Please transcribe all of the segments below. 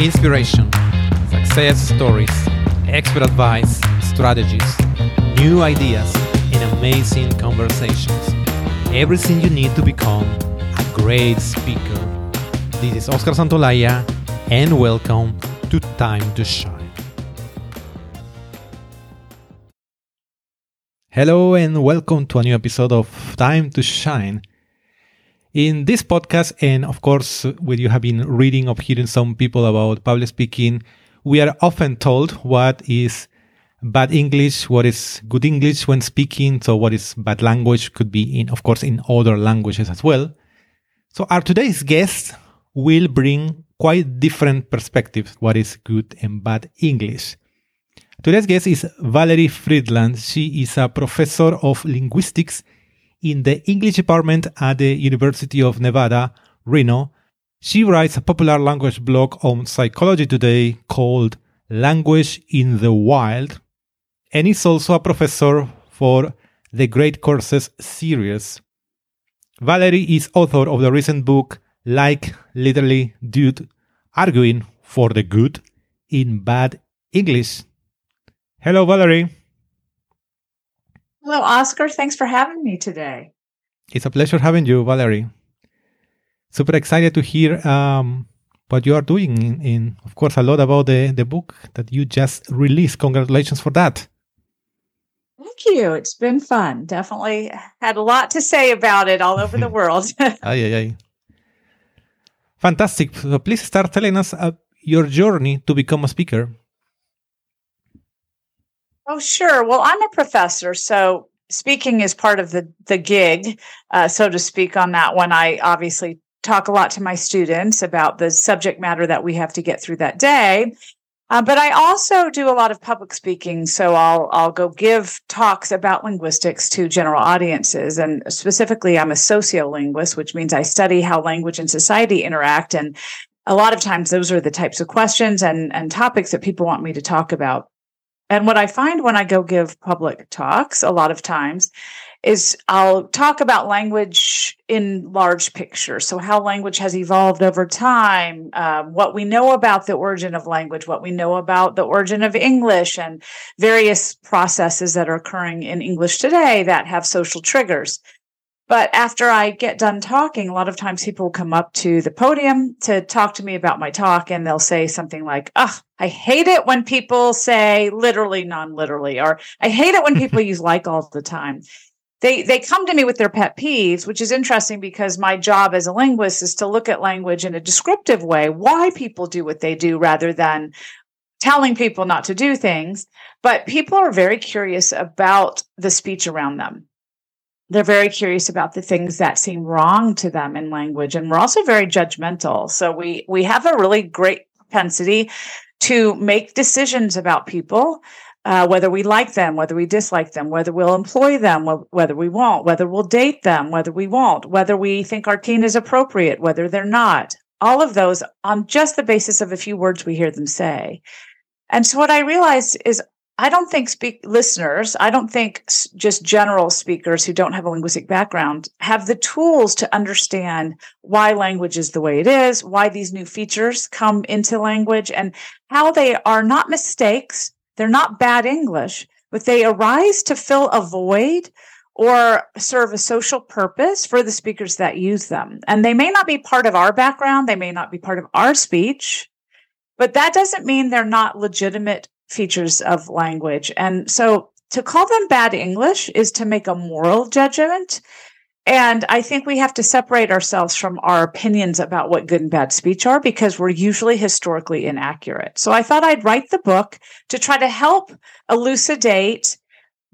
inspiration, success stories, expert advice, strategies, new ideas, and amazing conversations. Everything you need to become a great speaker. This is Oscar Santolaya, and welcome to Time to Shine. Hello, and welcome to a new episode of Time to Shine. In this podcast, and of course, when you have been reading or hearing some people about public speaking, we are often told what is bad English, what is good English when speaking, so what is bad language could be in, of course, in other languages as well. So our today's guest will bring quite different perspectives, what is good and bad English. Today's guest is Valerie Fridland. She is a professor of linguistics in the English department at the University of Nevada, Reno. She writes a popular language blog on Psychology Today called Language in the Wild, and is also a professor for the Great Courses series. Valerie is author of the recent book Like Literally Dude, Arguing for the Good in Bad English. Hello, Valerie. Hello, Oscar. Thanks for having me today. It's a pleasure having you, Valerie. Super excited to hear um, what you are doing. In, in, of course, a lot about the, the book that you just released. Congratulations for that. Thank you. It's been fun. Definitely had a lot to say about it all over the world. ay, ay, ay. Fantastic. So please start telling us uh, your journey to become a speaker. Oh, sure. Well, I'm a professor, so speaking is part of the the gig, uh, so to speak. On that one, I obviously talk a lot to my students about the subject matter that we have to get through that day. Uh, but I also do a lot of public speaking, so I'll I'll go give talks about linguistics to general audiences, and specifically, I'm a sociolinguist, which means I study how language and society interact. And a lot of times, those are the types of questions and and topics that people want me to talk about. And what I find when I go give public talks, a lot of times, is I'll talk about language in large pictures. So, how language has evolved over time, um, what we know about the origin of language, what we know about the origin of English, and various processes that are occurring in English today that have social triggers. But after I get done talking, a lot of times people will come up to the podium to talk to me about my talk and they'll say something like, Oh, I hate it when people say literally, non literally, or I hate it when people use like all the time. They, they come to me with their pet peeves, which is interesting because my job as a linguist is to look at language in a descriptive way, why people do what they do rather than telling people not to do things. But people are very curious about the speech around them they're very curious about the things that seem wrong to them in language and we're also very judgmental. So we we have a really great propensity to make decisions about people uh, whether we like them whether we dislike them whether we'll employ them whether we won't whether we'll date them whether we won't whether we think our teen is appropriate whether they're not. All of those on just the basis of a few words we hear them say. And so what i realized is I don't think speak listeners, I don't think just general speakers who don't have a linguistic background have the tools to understand why language is the way it is, why these new features come into language and how they are not mistakes. They're not bad English, but they arise to fill a void or serve a social purpose for the speakers that use them. And they may not be part of our background. They may not be part of our speech, but that doesn't mean they're not legitimate features of language. And so to call them bad English is to make a moral judgment. And I think we have to separate ourselves from our opinions about what good and bad speech are because we're usually historically inaccurate. So I thought I'd write the book to try to help elucidate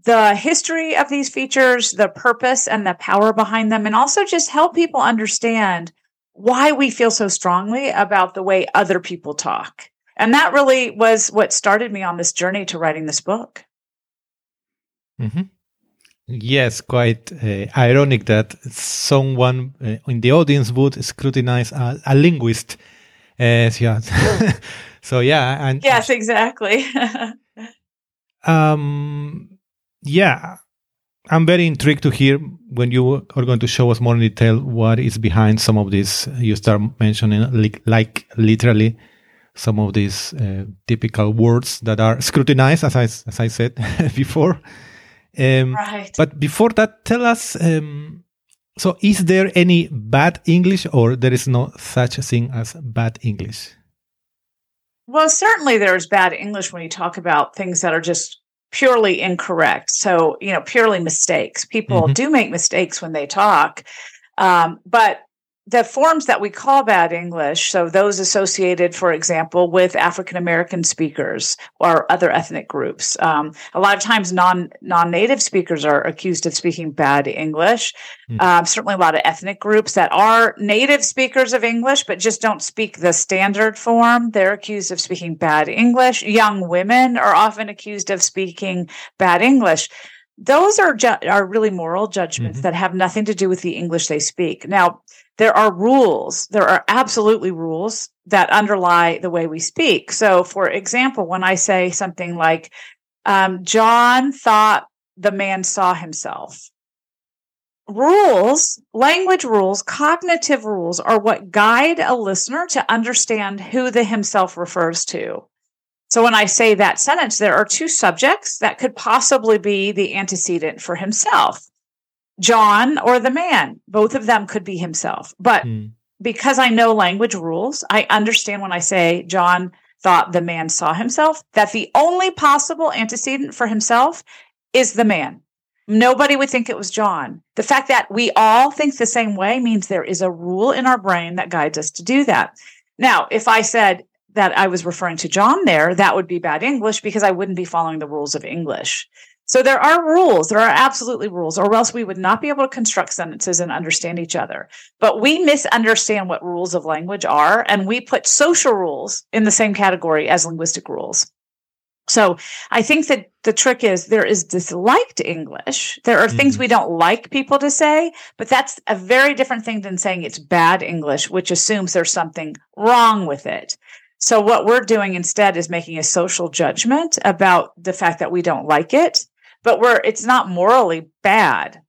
the history of these features, the purpose and the power behind them, and also just help people understand why we feel so strongly about the way other people talk. And that really was what started me on this journey to writing this book. Mm-hmm. Yes, quite uh, ironic that someone uh, in the audience would scrutinize a, a linguist. Uh, yeah. so yeah, and yes, exactly. um, yeah, I'm very intrigued to hear when you are going to show us more in detail what is behind some of this. You start mentioning like, like literally some of these uh, typical words that are scrutinized, as I, as I said before. Um, right. But before that, tell us um, so, is there any bad English, or there is no such thing as bad English? Well, certainly there's bad English when you talk about things that are just purely incorrect. So, you know, purely mistakes. People mm-hmm. do make mistakes when they talk. Um, but the forms that we call bad English, so those associated, for example, with African American speakers or other ethnic groups, um, a lot of times non non native speakers are accused of speaking bad English. Mm. Um, certainly, a lot of ethnic groups that are native speakers of English but just don't speak the standard form, they're accused of speaking bad English. Young women are often accused of speaking bad English those are ju- are really moral judgments mm-hmm. that have nothing to do with the English they speak. Now, there are rules. There are absolutely rules that underlie the way we speak. So, for example, when I say something like, um, John thought the man saw himself, rules, language rules, cognitive rules are what guide a listener to understand who the himself refers to. So when I say that sentence, there are two subjects that could possibly be the antecedent for himself. John or the man. Both of them could be himself. But mm. because I know language rules, I understand when I say John thought the man saw himself, that the only possible antecedent for himself is the man. Nobody would think it was John. The fact that we all think the same way means there is a rule in our brain that guides us to do that. Now, if I said that I was referring to John there, that would be bad English because I wouldn't be following the rules of English. So there are rules, there are absolutely rules, or else we would not be able to construct sentences and understand each other. But we misunderstand what rules of language are, and we put social rules in the same category as linguistic rules. So I think that the trick is there is disliked English. There are mm. things we don't like people to say, but that's a very different thing than saying it's bad English, which assumes there's something wrong with it. So what we're doing instead is making a social judgment about the fact that we don't like it but we're it's not morally bad.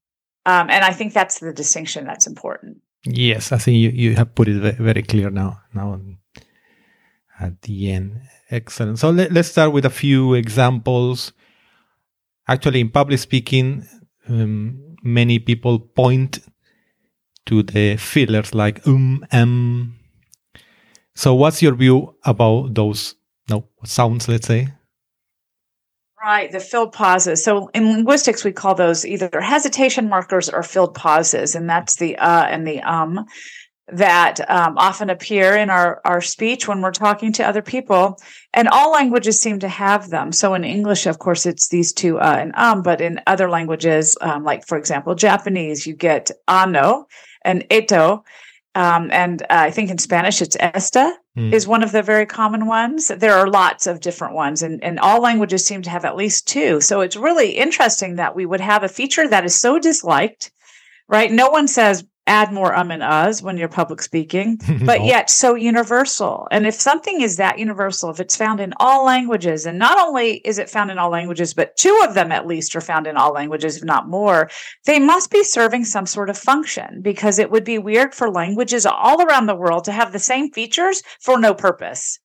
Um, and I think that's the distinction that's important. Yes, I think you, you have put it very clear now. Now at the end, excellent. So let, let's start with a few examples. Actually, in public speaking, um, many people point to the fillers like um, um. So, what's your view about those no sounds? Let's say. Right, the filled pauses. So in linguistics, we call those either hesitation markers or filled pauses, and that's the uh and the um that um, often appear in our, our speech when we're talking to other people. And all languages seem to have them. So in English, of course, it's these two uh and um, but in other languages, um, like for example, Japanese, you get ano and eto. Um, and uh, I think in Spanish it's esta mm. is one of the very common ones. There are lots of different ones, and, and all languages seem to have at least two. So it's really interesting that we would have a feature that is so disliked, right? No one says add more um and uhs when you're public speaking, but yet so universal. And if something is that universal, if it's found in all languages, and not only is it found in all languages, but two of them at least are found in all languages, if not more, they must be serving some sort of function because it would be weird for languages all around the world to have the same features for no purpose.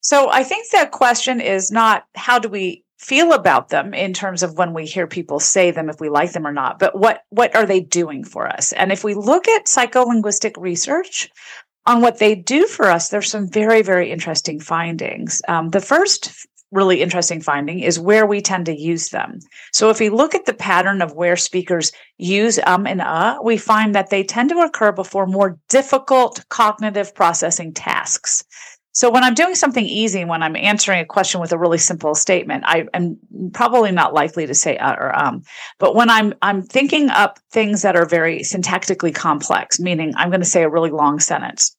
So I think the question is not how do we feel about them in terms of when we hear people say them if we like them or not but what what are they doing for us? And if we look at psycholinguistic research on what they do for us there's some very very interesting findings. Um, the first really interesting finding is where we tend to use them. So if we look at the pattern of where speakers use um and uh we find that they tend to occur before more difficult cognitive processing tasks so when I'm doing something easy, when I'm answering a question with a really simple statement, I am probably not likely to say uh or um. But when I'm I'm thinking up things that are very syntactically complex, meaning I'm going to say a really long sentence,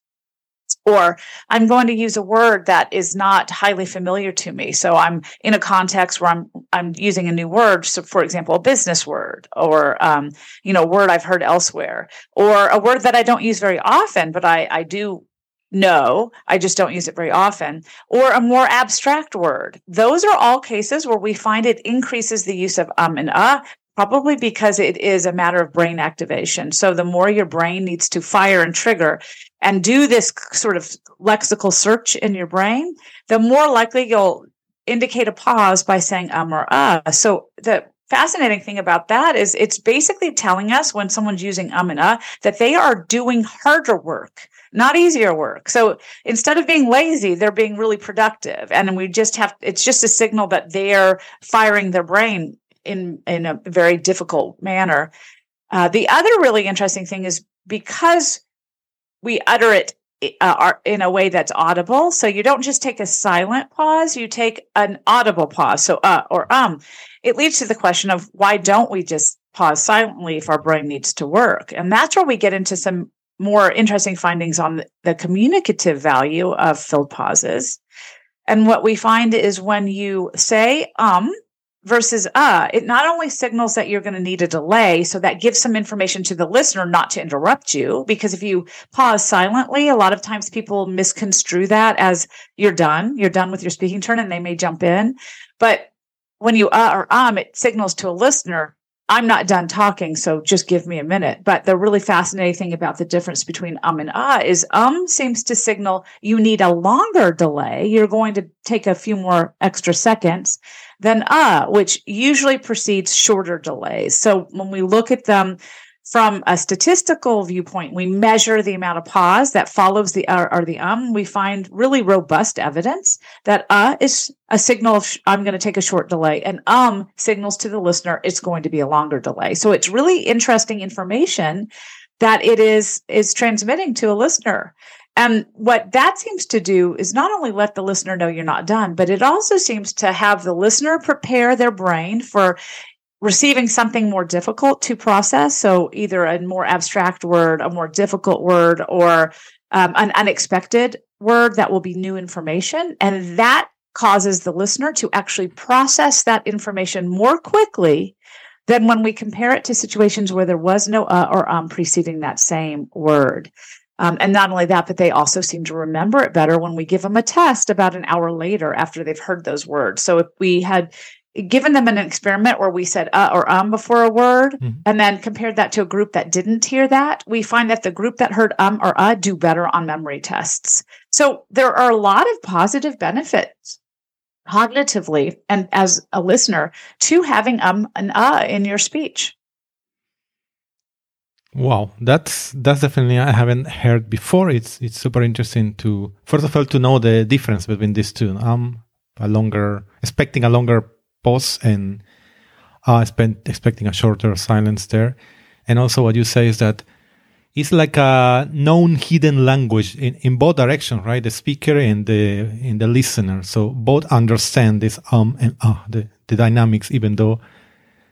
or I'm going to use a word that is not highly familiar to me. So I'm in a context where I'm I'm using a new word. So, for example, a business word, or um, you know, a word I've heard elsewhere, or a word that I don't use very often, but I I do no, I just don't use it very often, or a more abstract word. Those are all cases where we find it increases the use of um and uh probably because it is a matter of brain activation. So the more your brain needs to fire and trigger and do this sort of lexical search in your brain, the more likely you'll indicate a pause by saying um or uh. So the fascinating thing about that is it's basically telling us when someone's using um and uh that they are doing harder work not easier work. So instead of being lazy they're being really productive. And we just have it's just a signal that they're firing their brain in in a very difficult manner. Uh, the other really interesting thing is because we utter it uh, in a way that's audible. So you don't just take a silent pause, you take an audible pause. So, uh, or um, it leads to the question of why don't we just pause silently if our brain needs to work? And that's where we get into some more interesting findings on the communicative value of filled pauses. And what we find is when you say um versus uh, it not only signals that you're going to need a delay, so that gives some information to the listener not to interrupt you. Because if you pause silently, a lot of times people misconstrue that as you're done, you're done with your speaking turn, and they may jump in. But when you uh or um, it signals to a listener, I'm not done talking, so just give me a minute. But the really fascinating thing about the difference between um and ah is um seems to signal you need a longer delay. You're going to take a few more extra seconds than ah, which usually precedes shorter delays. So when we look at them from a statistical viewpoint, we measure the amount of pause that follows the uh, or the um. We find really robust evidence that uh is a signal of I'm going to take a short delay, and um signals to the listener it's going to be a longer delay. So it's really interesting information that it is is transmitting to a listener. And what that seems to do is not only let the listener know you're not done, but it also seems to have the listener prepare their brain for receiving something more difficult to process. So either a more abstract word, a more difficult word, or um, an unexpected word that will be new information. And that causes the listener to actually process that information more quickly than when we compare it to situations where there was no uh or um preceding that same word. Um, and not only that, but they also seem to remember it better when we give them a test about an hour later after they've heard those words. So if we had given them an experiment where we said uh or um before a word mm-hmm. and then compared that to a group that didn't hear that, we find that the group that heard um or uh do better on memory tests. So there are a lot of positive benefits cognitively and as a listener to having um and uh in your speech. Wow, that's that's definitely I haven't heard before. It's it's super interesting to first of all to know the difference between these two. I'm a longer expecting a longer pause and uh, spent expecting a shorter silence there. And also what you say is that it's like a known hidden language in, in both directions, right? The speaker and the and the listener. So both understand this um and ah uh, the, the dynamics, even though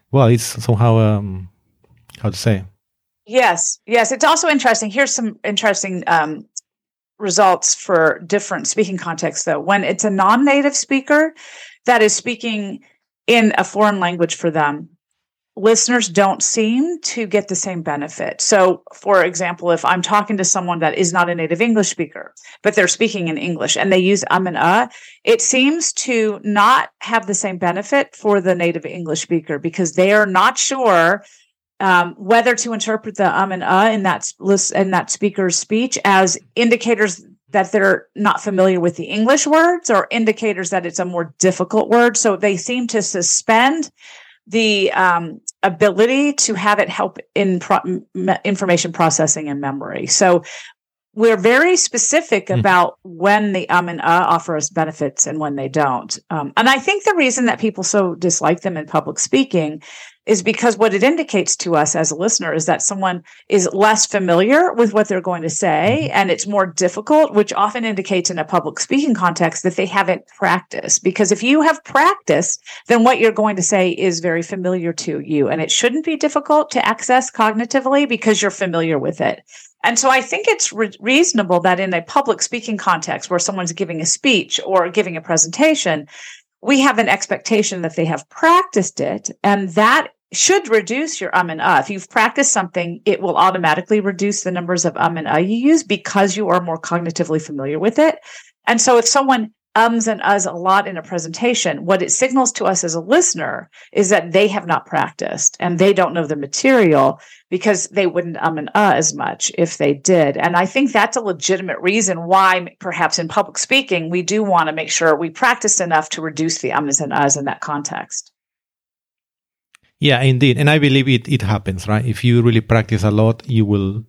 well it's somehow um how to say. Yes, yes. It's also interesting. Here's some interesting um results for different speaking contexts though. When it's a non-native speaker that is speaking in a foreign language for them, listeners don't seem to get the same benefit. So, for example, if I'm talking to someone that is not a native English speaker, but they're speaking in English and they use um and uh, it seems to not have the same benefit for the native English speaker because they are not sure um, whether to interpret the um and uh in that list in that speaker's speech as indicators that they're not familiar with the English words or indicators that it's a more difficult word. So they seem to suspend the um, ability to have it help in pro- information processing and memory. So we're very specific mm. about when the um and uh offer us benefits and when they don't. Um, and I think the reason that people so dislike them in public speaking is because what it indicates to us as a listener is that someone is less familiar with what they're going to say mm-hmm. and it's more difficult, which often indicates in a public speaking context that they haven't practiced. Because if you have practiced, then what you're going to say is very familiar to you and it shouldn't be difficult to access cognitively because you're familiar with it. And so I think it's re- reasonable that in a public speaking context where someone's giving a speech or giving a presentation, we have an expectation that they have practiced it and that should reduce your um and uh. If you've practiced something, it will automatically reduce the numbers of um and uh you use because you are more cognitively familiar with it. And so if someone ums and uhs a lot in a presentation, what it signals to us as a listener is that they have not practiced and they don't know the material because they wouldn't um and uh as much if they did. And I think that's a legitimate reason why perhaps in public speaking, we do want to make sure we practiced enough to reduce the ums and uhs in that context. Yeah, indeed. And I believe it, it happens, right? If you really practice a lot, you will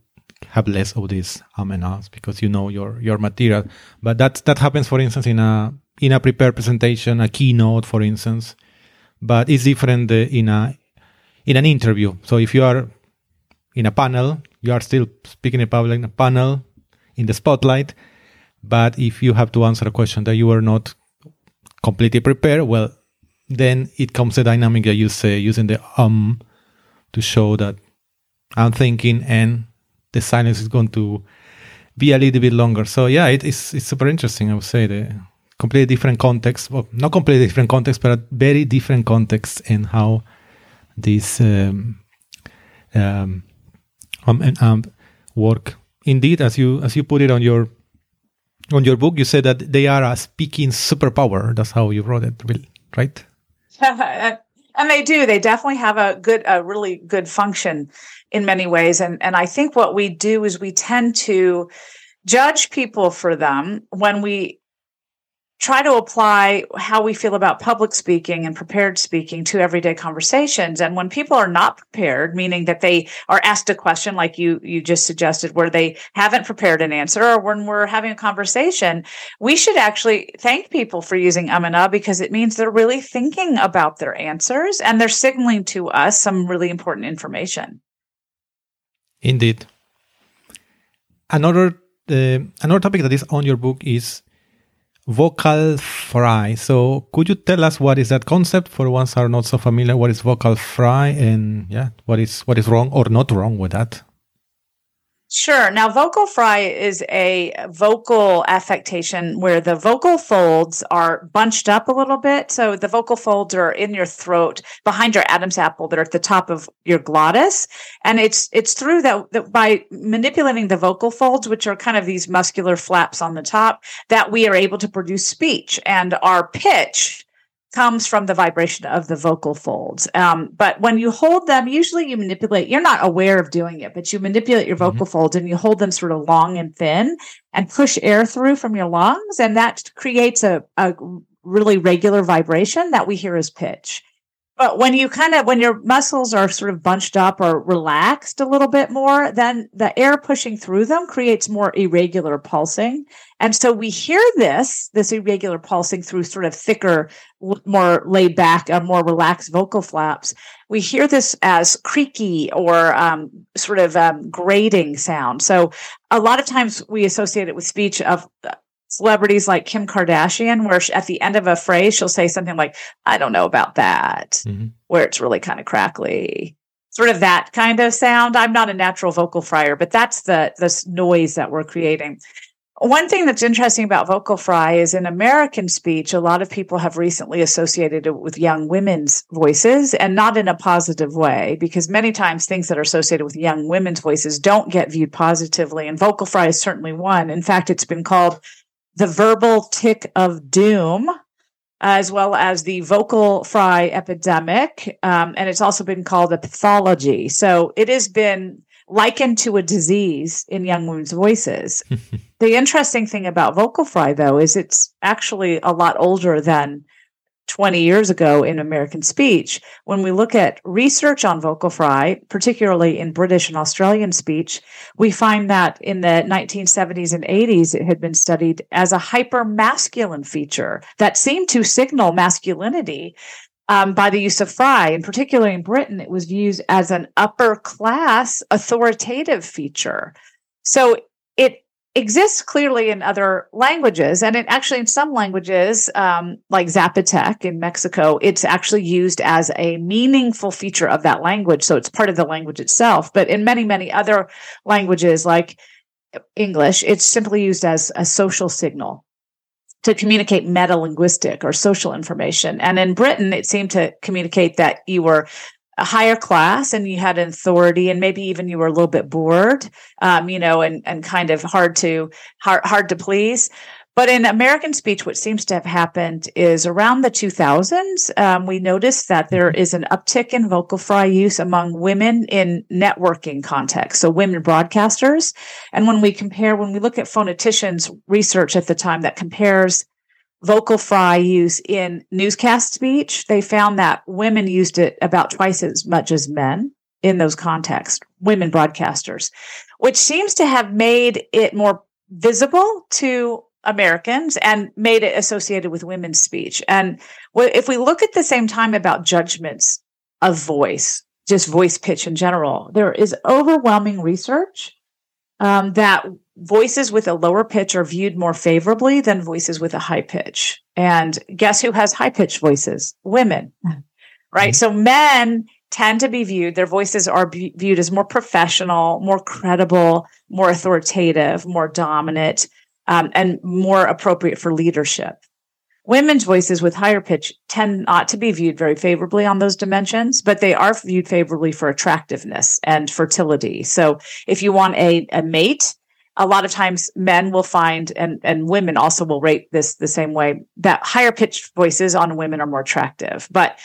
have less of these um because you know your your material. But that that happens, for instance, in a in a prepared presentation, a keynote, for instance. But it's different uh, in a in an interview. So if you are in a panel, you are still speaking in public in a panel in the spotlight. But if you have to answer a question that you are not completely prepared, well, then it comes the dynamic that you say using the um to show that I'm thinking and the silence is going to be a little bit longer. So yeah, it is it's super interesting. I would say the completely different context, well, not completely different context, but very different context in how these um, um, um, um, work. Indeed, as you as you put it on your on your book, you said that they are a speaking superpower. That's how you wrote it, right? and they do. They definitely have a good, a really good function in many ways. And and I think what we do is we tend to judge people for them when we try to apply how we feel about public speaking and prepared speaking to everyday conversations. And when people are not prepared meaning that they are asked a question like you you just suggested where they haven't prepared an answer or when we're having a conversation we should actually thank people for using um and uh because it means they're really thinking about their answers and they're signaling to us some really important information. Indeed. Another uh, another topic that is on your book is vocal fry. So could you tell us what is that concept for ones are not so familiar? What is vocal fry and yeah, what is what is wrong or not wrong with that? Sure. Now, vocal fry is a vocal affectation where the vocal folds are bunched up a little bit. So the vocal folds are in your throat behind your Adam's apple that are at the top of your glottis. And it's, it's through that, that by manipulating the vocal folds, which are kind of these muscular flaps on the top, that we are able to produce speech and our pitch comes from the vibration of the vocal folds. Um, but when you hold them, usually you manipulate, you're not aware of doing it, but you manipulate your vocal mm-hmm. folds and you hold them sort of long and thin and push air through from your lungs. And that creates a, a really regular vibration that we hear as pitch. But when you kind of, when your muscles are sort of bunched up or relaxed a little bit more, then the air pushing through them creates more irregular pulsing. And so we hear this, this irregular pulsing through sort of thicker, more laid back, uh, more relaxed vocal flaps. We hear this as creaky or um, sort of um, grating sound. So a lot of times we associate it with speech of uh, celebrities like Kim Kardashian, where she, at the end of a phrase, she'll say something like, I don't know about that, mm-hmm. where it's really kind of crackly. Sort of that kind of sound. I'm not a natural vocal fryer, but that's the this noise that we're creating. One thing that's interesting about vocal fry is in American speech, a lot of people have recently associated it with young women's voices and not in a positive way, because many times things that are associated with young women's voices don't get viewed positively. And vocal fry is certainly one. In fact, it's been called the verbal tic of doom, as well as the vocal fry epidemic. Um, and it's also been called a pathology. So it has been likened to a disease in young women's voices. the interesting thing about vocal fry, though, is it's actually a lot older than 20 years ago in American speech. When we look at research on vocal fry, particularly in British and Australian speech, we find that in the 1970s and 80s, it had been studied as a hyper masculine feature that seemed to signal masculinity. Um, by the use of fry, and particularly in Britain, it was used as an upper class authoritative feature. So it exists clearly in other languages. And it actually, in some languages, um, like Zapotec in Mexico, it's actually used as a meaningful feature of that language. So it's part of the language itself. But in many, many other languages, like English, it's simply used as a social signal to communicate meta linguistic or social information. And in Britain, it seemed to communicate that you were a higher class and you had an authority and maybe even you were a little bit bored um, you know and and kind of hard to hard, hard to please But in American speech, what seems to have happened is around the 2000s, um, we noticed that there is an uptick in vocal fry use among women in networking context. So women broadcasters. And when we compare, when we look at phoneticians research at the time that compares vocal fry use in newscast speech, they found that women used it about twice as much as men in those contexts, women broadcasters, which seems to have made it more visible to Americans and made it associated with women's speech. And if we look at the same time about judgments of voice, just voice pitch in general, there is overwhelming research um, that voices with a lower pitch are viewed more favorably than voices with a high pitch. And guess who has high pitched voices? Women, right? Mm-hmm. So men tend to be viewed, their voices are b- viewed as more professional, more credible, more authoritative, more dominant um, and more appropriate for leadership. Women's voices with higher pitch tend not to be viewed very favorably on those dimensions, but they are viewed favorably for attractiveness and fertility. So if you want a, a mate, a lot of times men will find and, and women also will rate this the same way that higher pitched voices on women are more attractive, but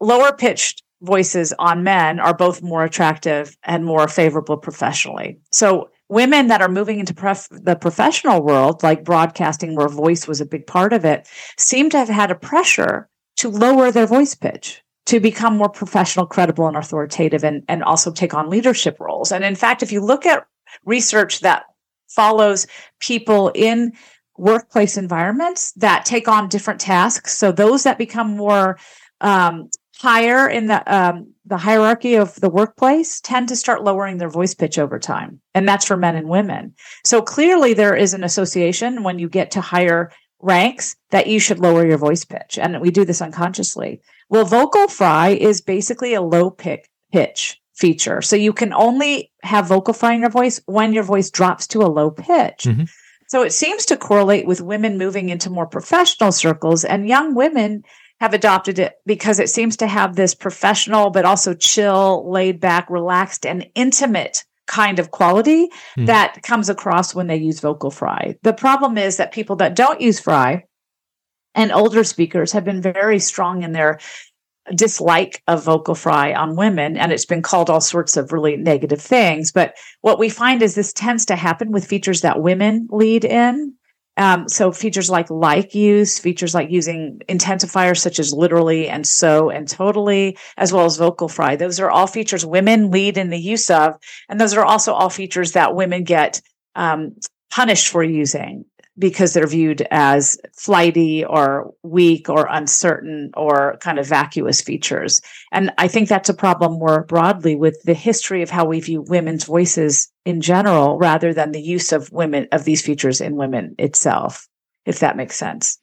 lower pitched voices on men are both more attractive and more favorable professionally. So women that are moving into pref- the professional world, like broadcasting, where voice was a big part of it, seem to have had a pressure to lower their voice pitch to become more professional, credible, and authoritative, and, and also take on leadership roles. And in fact, if you look at research that follows people in workplace environments that take on different tasks, so those that become more um, higher in the um, the hierarchy of the workplace tend to start lowering their voice pitch over time, and that's for men and women. So clearly, there is an association when you get to higher ranks that you should lower your voice pitch, and we do this unconsciously. Well, vocal fry is basically a low pick pitch feature, so you can only have vocal fry in your voice when your voice drops to a low pitch. Mm-hmm. So it seems to correlate with women moving into more professional circles and young women have adopted it because it seems to have this professional, but also chill, laid back, relaxed, and intimate kind of quality mm. that comes across when they use vocal fry. The problem is that people that don't use fry and older speakers have been very strong in their dislike of vocal fry on women and it's been called all sorts of really negative things. But what we find is this tends to happen with features that women lead in. Um, so features like like use, features like using intensifiers such as literally and so and totally, as well as vocal fry. Those are all features women lead in the use of, and those are also all features that women get um, punished for using because they're viewed as flighty or weak or uncertain or kind of vacuous features. And I think that's a problem more broadly with the history of how we view women's voices in general rather than the use of women of these features in women itself, if that makes sense.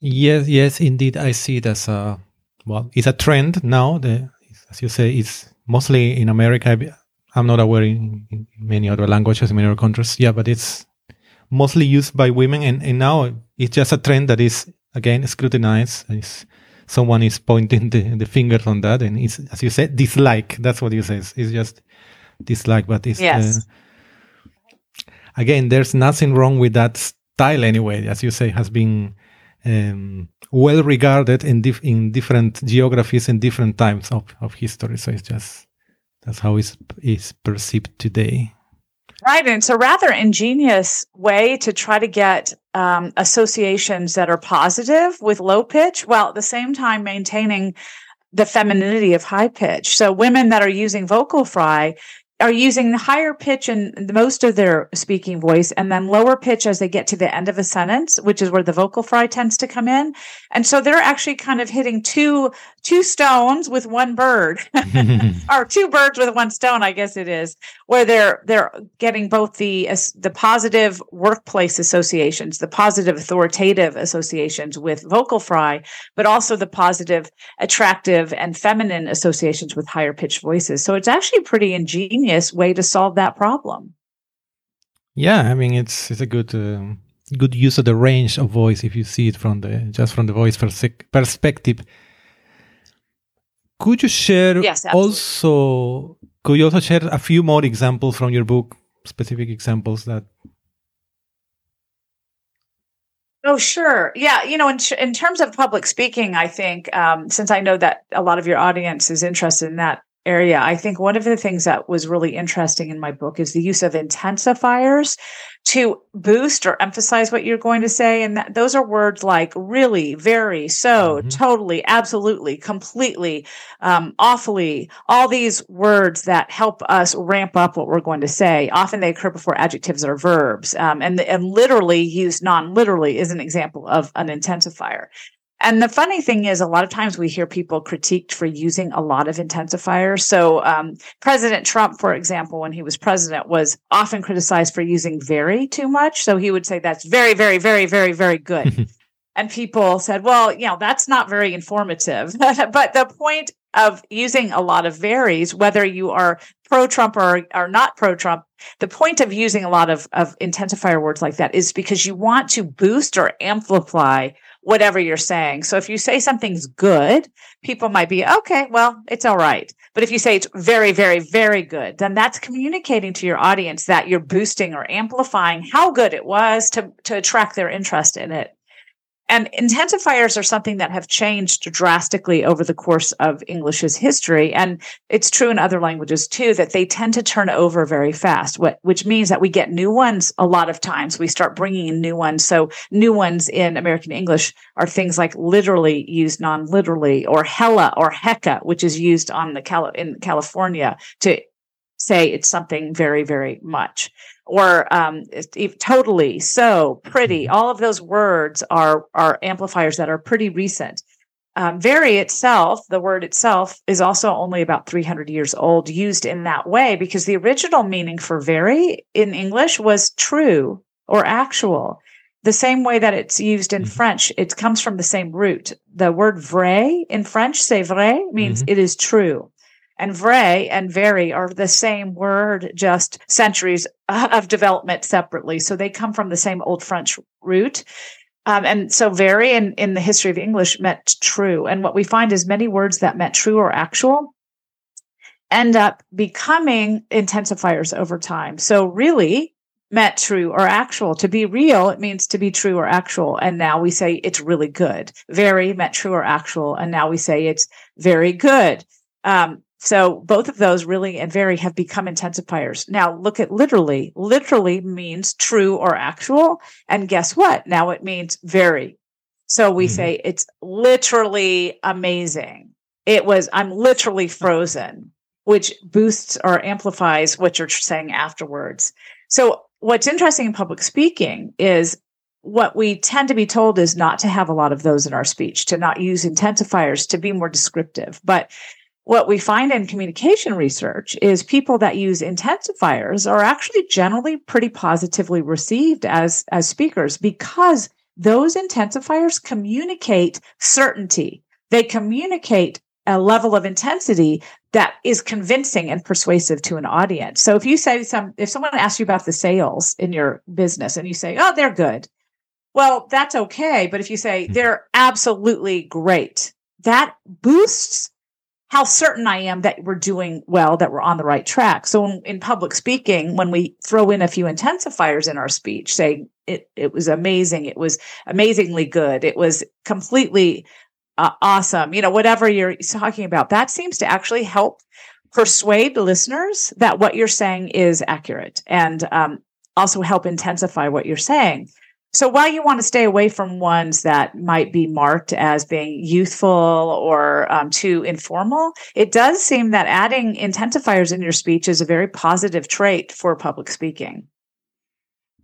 Yes, yes, indeed. I see it as a well, it's a trend now. The, as you say, it's mostly in America. I'm not aware in, in many other languages, in many other countries. Yeah, but it's mostly used by women, and, and now it's just a trend that is again scrutinized. It's, someone is pointing the, the fingers on that, and it's as you said, dislike. That's what you say. It's just dislike, but it's yes. Uh, again, there's nothing wrong with that style anyway. As you say, has been um, well regarded in dif- in different geographies and different times of, of history. So it's just that's how it's, it's perceived today. Right. And it's a rather ingenious way to try to get um, associations that are positive with low pitch while at the same time maintaining the femininity of high pitch. So women that are using vocal fry are using the higher pitch in most of their speaking voice and then lower pitch as they get to the end of a sentence, which is where the vocal fry tends to come in. And so they're actually kind of hitting two, two stones with one bird or two birds with one stone, I guess it is, where they're, they're getting both the, the positive workplace associations, the positive authoritative associations with vocal fry, but also the positive, attractive and feminine associations with higher pitched voices. So it's actually pretty ingenious ingenious way to solve that problem. Yeah, I mean it's it's a good uh, good use of the range of voice if you see it from the just from the voice perspective. Could you share yes, also could you also share a few more examples from your book, specific examples that Oh, sure. Yeah. You know, in, in terms of public speaking, I think, um, since I know that a lot of your audience is interested in that area, I think one of the things that was really interesting in my book is the use of intensifiers to boost or emphasize what you're going to say. And that, those are words like really, very, so, mm-hmm. totally, absolutely, completely, um, awfully, all these words that help us ramp up what we're going to say. Often they occur before adjectives or verbs. Um, and, and literally used non literally is an example of an intensifier. And the funny thing is, a lot of times we hear people critiqued for using a lot of intensifiers. So, um, President Trump, for example, when he was president, was often criticized for using very too much. So he would say, that's very, very, very, very, very good. and people said, well, you know, that's not very informative. but the point of using a lot of varies, whether you are pro Trump or are not pro Trump, the point of using a lot of, of intensifier words like that is because you want to boost or amplify whatever you're saying. So if you say something's good, people might be, okay, well, it's all right. But if you say it's very, very, very good, then that's communicating to your audience that you're boosting or amplifying how good it was to, to attract their interest in it. And intensifiers are something that have changed drastically over the course of English's history. And it's true in other languages too, that they tend to turn over very fast, which means that we get new ones a lot of times. We start bringing in new ones. So new ones in American English are things like literally used non-literally or hella or hecka, which is used on the Cal- in California to say it's something very, very much or um, totally, so, pretty. Mm-hmm. All of those words are are amplifiers that are pretty recent. Um, very itself, the word itself, is also only about 300 years old, used in that way because the original meaning for very in English was true or actual. The same way that it's used in mm-hmm. French, it comes from the same root. The word vrai in French, c'est vrai, means mm-hmm. it is true. And vrai and very are the same word, just centuries of development separately. So they come from the same old French root. Um, and so very in, in the history of English meant true. And what we find is many words that meant true or actual end up becoming intensifiers over time. So really meant true or actual. To be real, it means to be true or actual. And now we say it's really good. Very meant true or actual. And now we say it's very good. Um, so both of those really and very have become intensifiers. Now look at literally. Literally means true or actual. And guess what? Now it means very. So we mm-hmm. say it's literally amazing. It was, I'm literally frozen, which boosts or amplifies what you're saying afterwards. So what's interesting in public speaking is what we tend to be told is not to have a lot of those in our speech, to not use intensifiers, to be more descriptive. But what we find in communication research is people that use intensifiers are actually generally pretty positively received as, as speakers because those intensifiers communicate certainty. They communicate a level of intensity that is convincing and persuasive to an audience. So if you say some, if someone asks you about the sales in your business and you say, oh, they're good. Well, that's okay. But if you say hmm. they're absolutely great, that boosts how certain I am that we're doing well, that we're on the right track. So in, in, public speaking, when we throw in a few intensifiers in our speech, saying it, it was amazing, it was amazingly good, it was completely uh, awesome, you know, whatever you're talking about, that seems to actually help persuade listeners that what you're saying is accurate and um, also help intensify what you're saying. So while you want to stay away from ones that might be marked as being youthful or um, too informal, it does seem that adding intensifiers in your speech is a very positive trait for public speaking.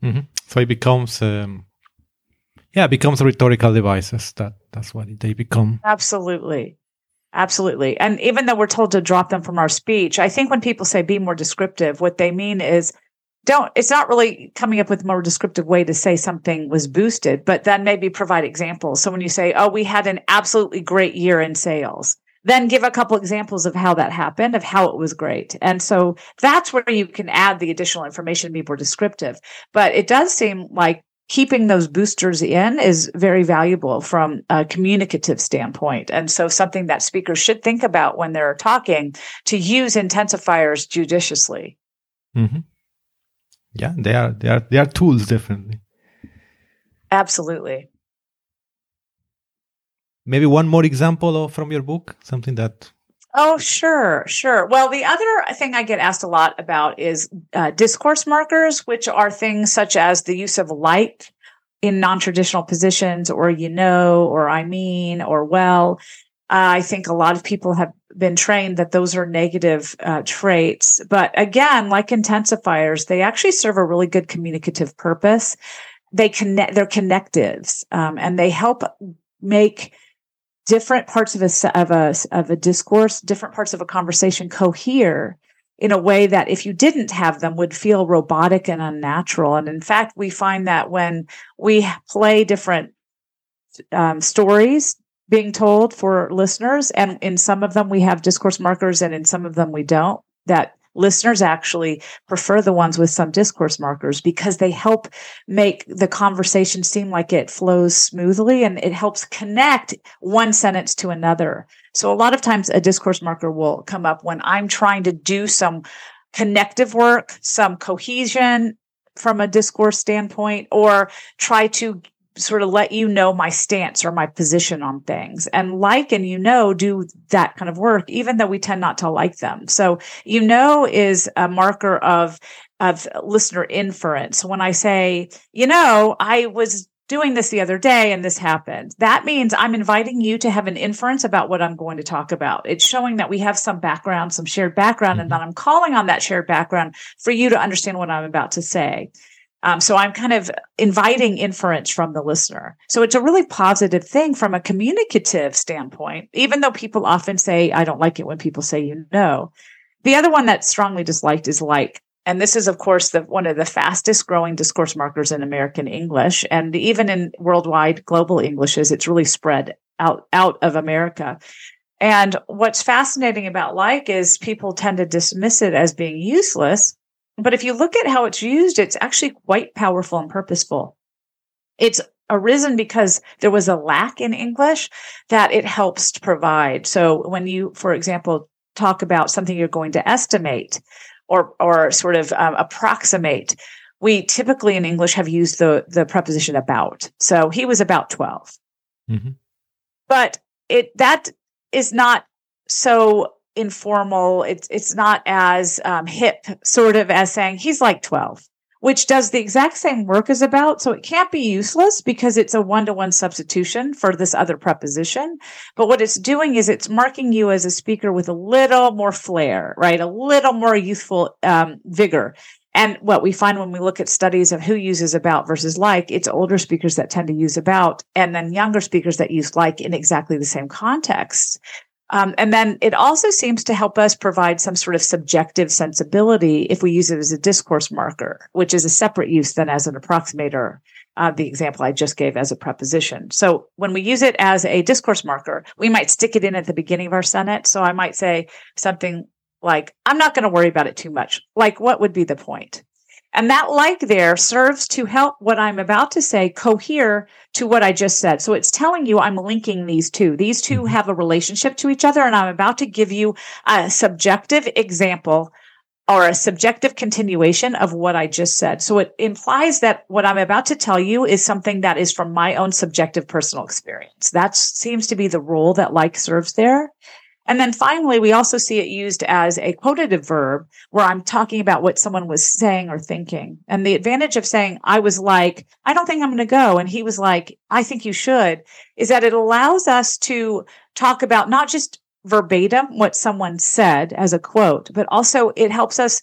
Mm-hmm. So it becomes, um, yeah, it becomes rhetorical devices. That that's what they become. Absolutely. Absolutely. And even though we're told to drop them from our speech, I think when people say be more descriptive, what they mean is don't it's not really coming up with a more descriptive way to say something was boosted but then maybe provide examples. So when you say oh we had an absolutely great year in sales then give a couple examples of how that happened of how it was great. And so that's where you can add the additional information to be more descriptive. But it does seem like keeping those boosters in is very valuable from a communicative standpoint. And so something that speakers should think about when they're talking to use intensifiers judiciously. Mm-hmm yeah they are they are they are tools definitely absolutely maybe one more example from your book, something that Oh, sure, sure. Well, the other thing I get asked a lot about is uh, discourse markers, which are things such as the use of like in non traditional positions, or you know, or I mean, or well. Uh, I think a lot of people have been trained that those are negative uh, traits. But again, like intensifiers, they actually serve a really good communicative purpose. They connect, they're connectives, um, and they help make different parts of a of a of a discourse, different parts of a conversation cohere in a way that if you didn't have them would feel robotic and unnatural. And in fact, we find that when we play different um, stories being told for listeners, and in some of them we have discourse markers, and in some of them we don't, that listeners actually prefer the ones with some discourse markers because they help make the conversation seem like it flows smoothly and it helps connect one sentence to another. So a lot of times a discourse marker will come up when I'm trying to do some connective work, some cohesion from a discourse standpoint, or try to sort of let you know my stance or my position on things. And like and you know do that kind of work even though we tend not to like them. So you know is a marker of of listener inference. When i say you know i was doing this the other day and this happened that means i'm inviting you to have an inference about what i'm going to talk about. It's showing that we have some background some shared background mm-hmm. and that i'm calling on that shared background for you to understand what i'm about to say um, so I'm kind of inviting inference from the listener. So it's a really positive thing from a communicative standpoint, even though people often say, I don't like it when people say you know. The other one that's strongly disliked is like. And this is, of course, the, one of the fastest growing discourse markers in American English. And even in worldwide global Englishes, it's really spread out, out of America. And what's fascinating about like is people tend to dismiss it as being useless but if you look at how it's used, it's actually quite powerful and purposeful. It's arisen because there was a lack in English that it helps to provide. So when you, for example, talk about something you're going to estimate or, or sort of um, approximate, we typically in English have used the, the preposition about. So he was about 12. Mm-hmm. But it, that is not so informal. It's it's not as um, hip, sort of as saying he's like twelve, which does the exact same work as about. So it can't be useless because it's a one to one substitution for this other preposition. But what it's doing is it's marking you as a speaker with a little more flair, right? A little more youthful um, vigor. And what we find when we look at studies of who uses about versus like, it's older speakers that tend to use about and then younger speakers that use like in exactly the same context. Um, and then it also seems to help us provide some sort of subjective sensibility if we use it as a discourse marker, which is a separate use than as an approximator. Uh, the example I just gave as a preposition. So when we use it as a discourse marker, we might stick it in at the beginning of our sentence. So I might say something like, I'm not going to worry about it too much. Like, what would be the point? And that like there serves to help what I'm about to say cohere to what I just said. So it's telling you I'm linking these two. These 2 mm-hmm. have a relationship to each other. And I'm about to give you a subjective example or a subjective continuation of what I just said. So it implies that what I'm about to tell you is something that is from my own subjective personal experience. That seems to be the role that like serves there. And then finally, we also see it used as a quotative verb where I'm talking about what someone was saying or thinking. And the advantage of saying, I was like, I don't think I'm going to go. And he was like, I think you should is that it allows us to talk about not just verbatim what someone said as a quote, but also it helps us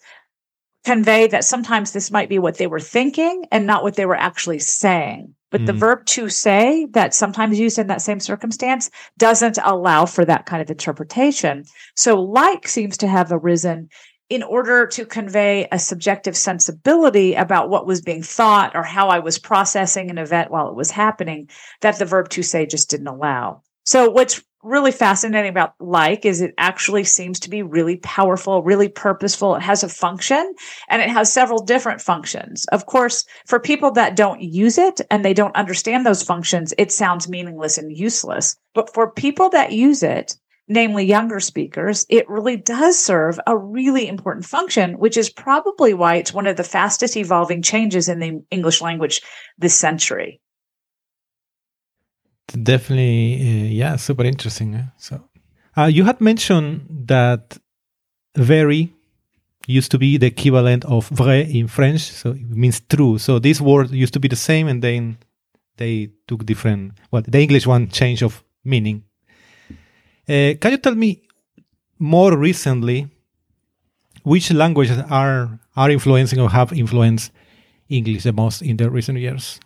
convey that sometimes this might be what they were thinking and not what they were actually saying. But mm. the verb to say that's sometimes used in that same circumstance doesn't allow for that kind of interpretation. So like seems to have arisen in order to convey a subjective sensibility about what was being thought or how I was processing an event while it was happening that the verb to say just didn't allow. So what's really fascinating about like is it actually seems to be really powerful, really purposeful. It has a function and it has several different functions. Of course, for people that don't use it and they don't understand those functions, it sounds meaningless and useless. But for people that use it, namely younger speakers, it really does serve a really important function, which is probably why it's one of the fastest evolving changes in the English language this century. Definitely, uh, yeah, super interesting. Eh? So, uh, you had mentioned that very used to be the equivalent of vrai in French, so it means true. So this word used to be the same, and then they took different. Well, the English one change of meaning. Uh, can you tell me more recently which languages are are influencing or have influenced English the most in the recent years?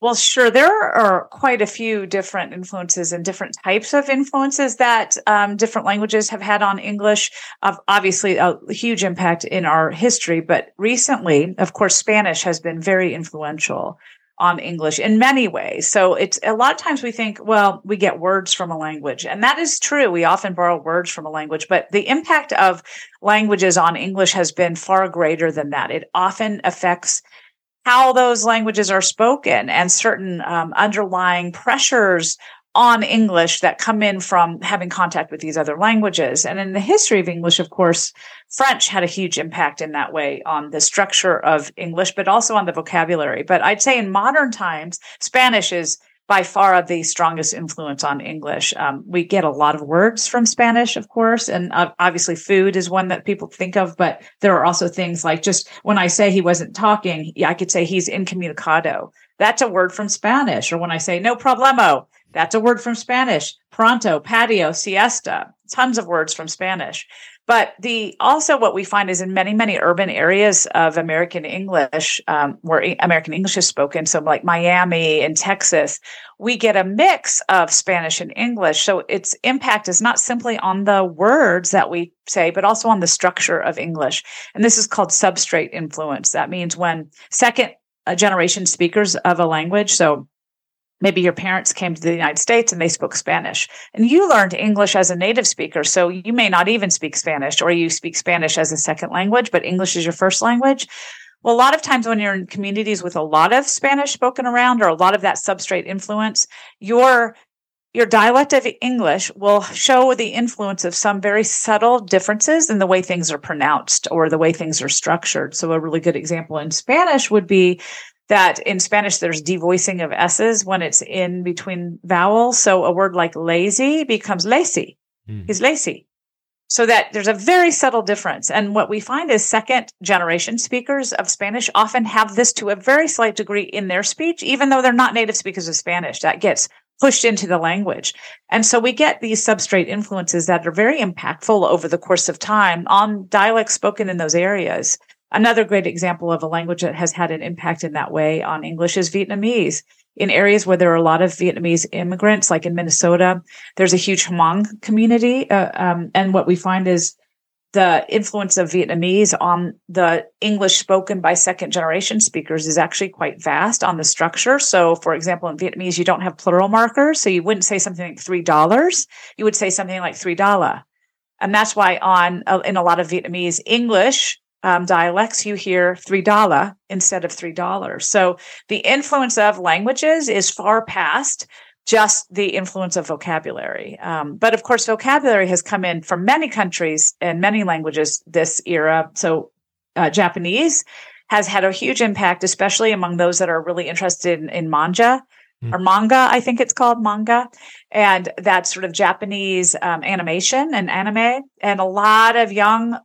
Well, sure. There are quite a few different influences and different types of influences that um, different languages have had on English. Uh, obviously, a huge impact in our history, but recently, of course, Spanish has been very influential on English in many ways. So it's a lot of times we think, well, we get words from a language. And that is true. We often borrow words from a language, but the impact of languages on English has been far greater than that. It often affects how those languages are spoken and certain um, underlying pressures on English that come in from having contact with these other languages. And in the history of English, of course, French had a huge impact in that way on the structure of English, but also on the vocabulary. But I'd say in modern times, Spanish is by far the strongest influence on English. Um, we get a lot of words from Spanish, of course, and uh, obviously food is one that people think of, but there are also things like just when I say he wasn't talking, I could say he's incommunicado. That's a word from Spanish. Or when I say no problemo, that's a word from Spanish. Pronto, patio, siesta, tons of words from Spanish. But the also what we find is in many many urban areas of American English, um, where American English is spoken, so like Miami and Texas, we get a mix of Spanish and English. So its impact is not simply on the words that we say, but also on the structure of English. And this is called substrate influence. That means when second uh, generation speakers of a language, so maybe your parents came to the United States and they spoke Spanish and you learned English as a native speaker. So you may not even speak Spanish or you speak Spanish as a second language, but English is your first language. Well, a lot of times when you're in communities with a lot of Spanish spoken around or a lot of that substrate influence, your your dialect of English will show the influence of some very subtle differences in the way things are pronounced or the way things are structured. So a really good example in Spanish would be that in Spanish there's devoicing of S's when it's in between vowels. So a word like lazy becomes lacy. Mm. He's lacy. So that there's a very subtle difference. And what we find is second generation speakers of Spanish often have this to a very slight degree in their speech, even though they're not native speakers of Spanish. That gets pushed into the language. And so we get these substrate influences that are very impactful over the course of time on dialects spoken in those areas. Another great example of a language that has had an impact in that way on English is Vietnamese. In areas where there are a lot of Vietnamese immigrants, like in Minnesota, there's a huge Hmong community. Uh, um, and what we find is the influence of Vietnamese on the English spoken by second generation speakers is actually quite vast on the structure. So, for example, in Vietnamese, you don't have plural markers. So you wouldn't say something like $3. You would say something like $3. And that's why on, uh, in a lot of Vietnamese English, um, dialects, you hear three dollar instead of three dollars. So the influence of languages is far past just the influence of vocabulary. Um, but of course, vocabulary has come in from many countries and many languages this era. So uh, Japanese has had a huge impact, especially among those that are really interested in, in manga mm. or manga, I think it's called manga. And that's sort of Japanese um, animation and anime. And a lot of young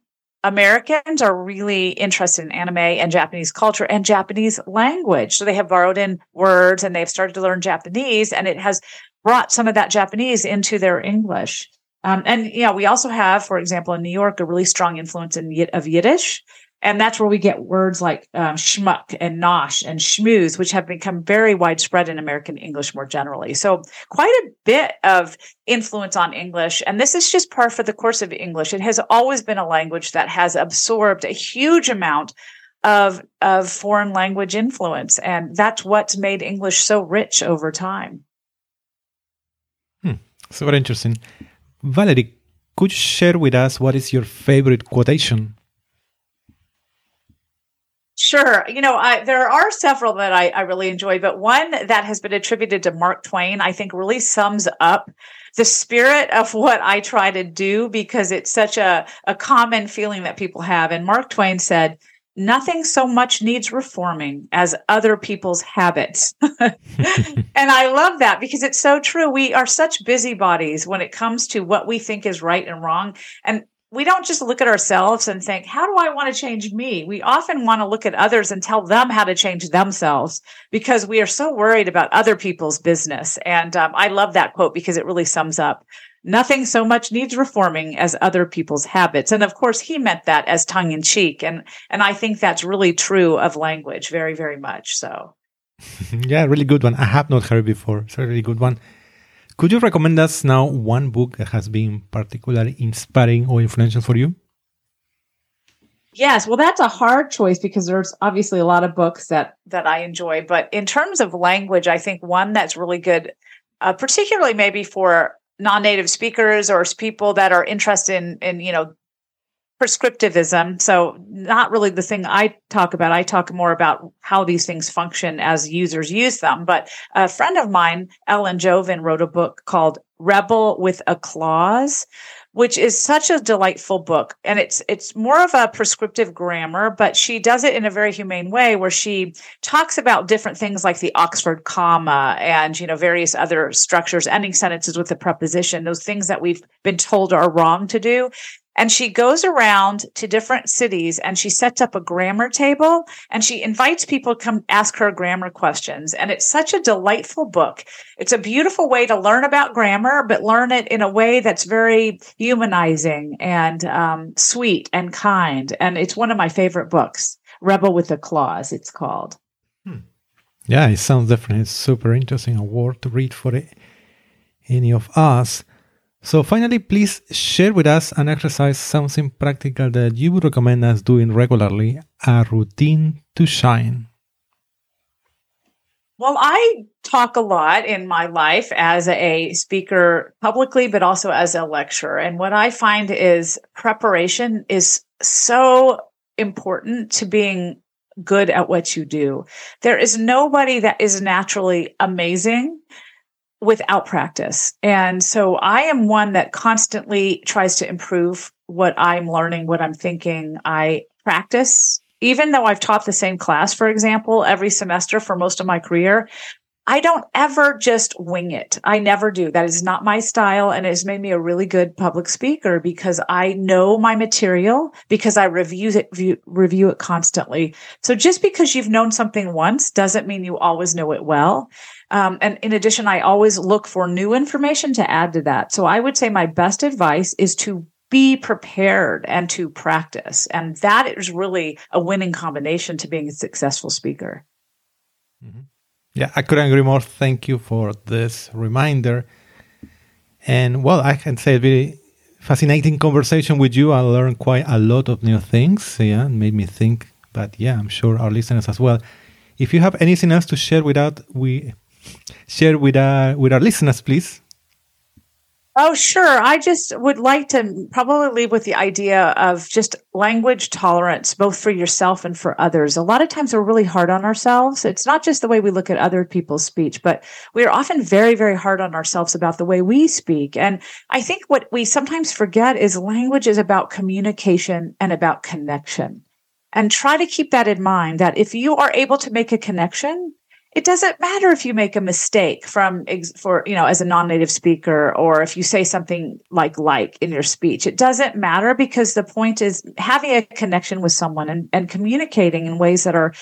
Americans are really interested in anime and Japanese culture and Japanese language. So they have borrowed in words and they've started to learn Japanese and it has brought some of that Japanese into their English. Um, and yeah, we also have, for example, in New York, a really strong influence in, of Yiddish. And that's where we get words like um, schmuck and nosh and schmooze, which have become very widespread in American English more generally. So quite a bit of influence on English. And this is just par for the course of English. It has always been a language that has absorbed a huge amount of, of foreign language influence. And that's what's made English so rich over time. Hmm. So very interesting. Valerie, could you share with us what is your favorite quotation Sure. You know, I, there are several that I, I really enjoy, but one that has been attributed to Mark Twain, I think really sums up the spirit of what I try to do because it's such a, a common feeling that people have. And Mark Twain said, nothing so much needs reforming as other people's habits. and I love that because it's so true. We are such busybodies when it comes to what we think is right and wrong. And we don't just look at ourselves and think, how do I want to change me? We often want to look at others and tell them how to change themselves because we are so worried about other people's business. And um, I love that quote because it really sums up nothing so much needs reforming as other people's habits. And of course, he meant that as tongue in cheek. And, and I think that's really true of language very, very much. So. yeah, really good one. I have not heard before. It's a really good one. Could you recommend us now one book that has been particularly inspiring or influential for you? Yes, well, that's a hard choice because there's obviously a lot of books that that I enjoy. But in terms of language, I think one that's really good, uh, particularly maybe for non-native speakers or people that are interested in, in you know prescriptivism. So, not really the thing I talk about. I talk more about how these things function as users use them. But a friend of mine, Ellen Jovin, wrote a book called Rebel with a Clause, which is such a delightful book. And it's it's more of a prescriptive grammar, but she does it in a very humane way where she talks about different things like the Oxford comma and you know various other structures, ending sentences with a preposition, those things that we've been told are wrong to do. And she goes around to different cities and she sets up a grammar table and she invites people to come ask her grammar questions. And it's such a delightful book. It's a beautiful way to learn about grammar, but learn it in a way that's very humanizing and um, sweet and kind. And it's one of my favorite books, Rebel with a Clause, it's called. Hmm. Yeah, it sounds definitely It's super interesting and worth to read for any of us. So finally, please share with us an exercise, something practical that you would recommend us doing regularly, a routine to shine. Well, I talk a lot in my life as a speaker publicly, but also as a lecturer. And what I find is preparation is so important to being good at what you do. There is nobody that is naturally amazing without practice. And so I am one that constantly tries to improve what I'm learning, what I'm thinking. I practice, even though I've taught the same class, for example, every semester for most of my career. I don't ever just wing it. I never do. That is not my style. And it has made me a really good public speaker because I know my material because I review it, view, review it constantly. So just because you've known something once doesn't mean you always know it well. Um, and in addition, I always look for new information to add to that. So I would say my best advice is to be prepared and to practice. And that is really a winning combination to being a successful speaker. Mm-hmm. Yeah, I couldn't agree more. Thank you for this reminder. And well, I can say a very fascinating conversation with you. I learned quite a lot of new things. Yeah, made me think. But yeah, I'm sure our listeners as well. If you have anything else to share without we share with our with our listeners, please? Oh, sure. I just would like to probably leave with the idea of just language tolerance, both for yourself and for others. A lot of times we're really hard on ourselves. It's not just the way we look at other people's speech, but we are often very, very hard on ourselves about the way we speak. And I think what we sometimes forget is language is about communication and about connection. And try to keep that in mind that if you are able to make a connection, it doesn't matter if you make a mistake from for you know as a non-native speaker or if you say something like like in your speech. It doesn't matter because the point is having a connection with someone and, and communicating in ways that are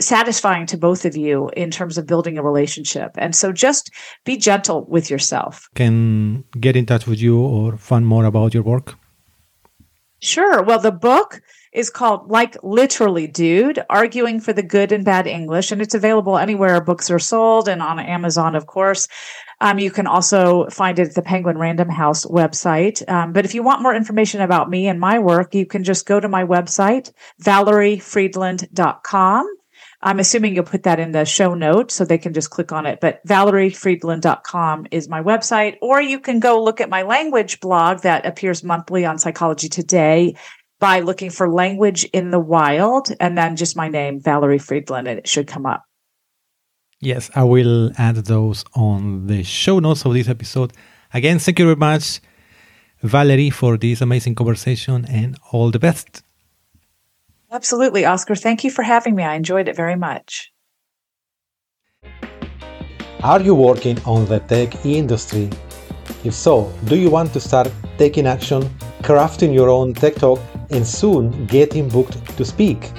satisfying to both of you in terms of building a relationship. And so just be gentle with yourself. Can get in touch with you or find more about your work? Sure. Well the book is called Like Literally Dude, Arguing for the Good and Bad English. And it's available anywhere books are sold and on Amazon, of course. Um, you can also find it at the Penguin Random House website. Um, but if you want more information about me and my work, you can just go to my website, valeriefridland.com. I'm assuming you'll put that in the show notes so they can just click on it. But valeriefridland.com is my website, or you can go look at my language blog that appears monthly on Psychology Today by looking for language in the wild and then just my name, Valerie Fridland, and it should come up. Yes, I will add those on the show notes of this episode. Again, thank you very much, Valerie, for this amazing conversation and all the best. Absolutely, Oscar. Thank you for having me. I enjoyed it very much. Are you working on the tech industry? If so, do you want to start taking action, crafting your own tech talk, and soon getting booked to speak?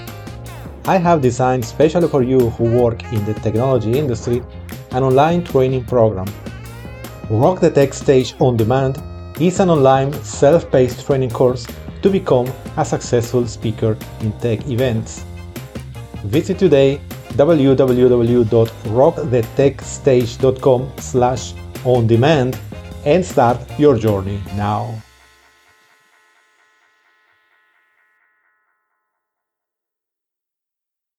I have designed specially for you who work in the technology industry an online training program. Rock the Tech Stage on Demand is an online self paced training course to become a successful speaker in tech events. Visit today www.rockthetechstage.com slash on demand and start your journey now.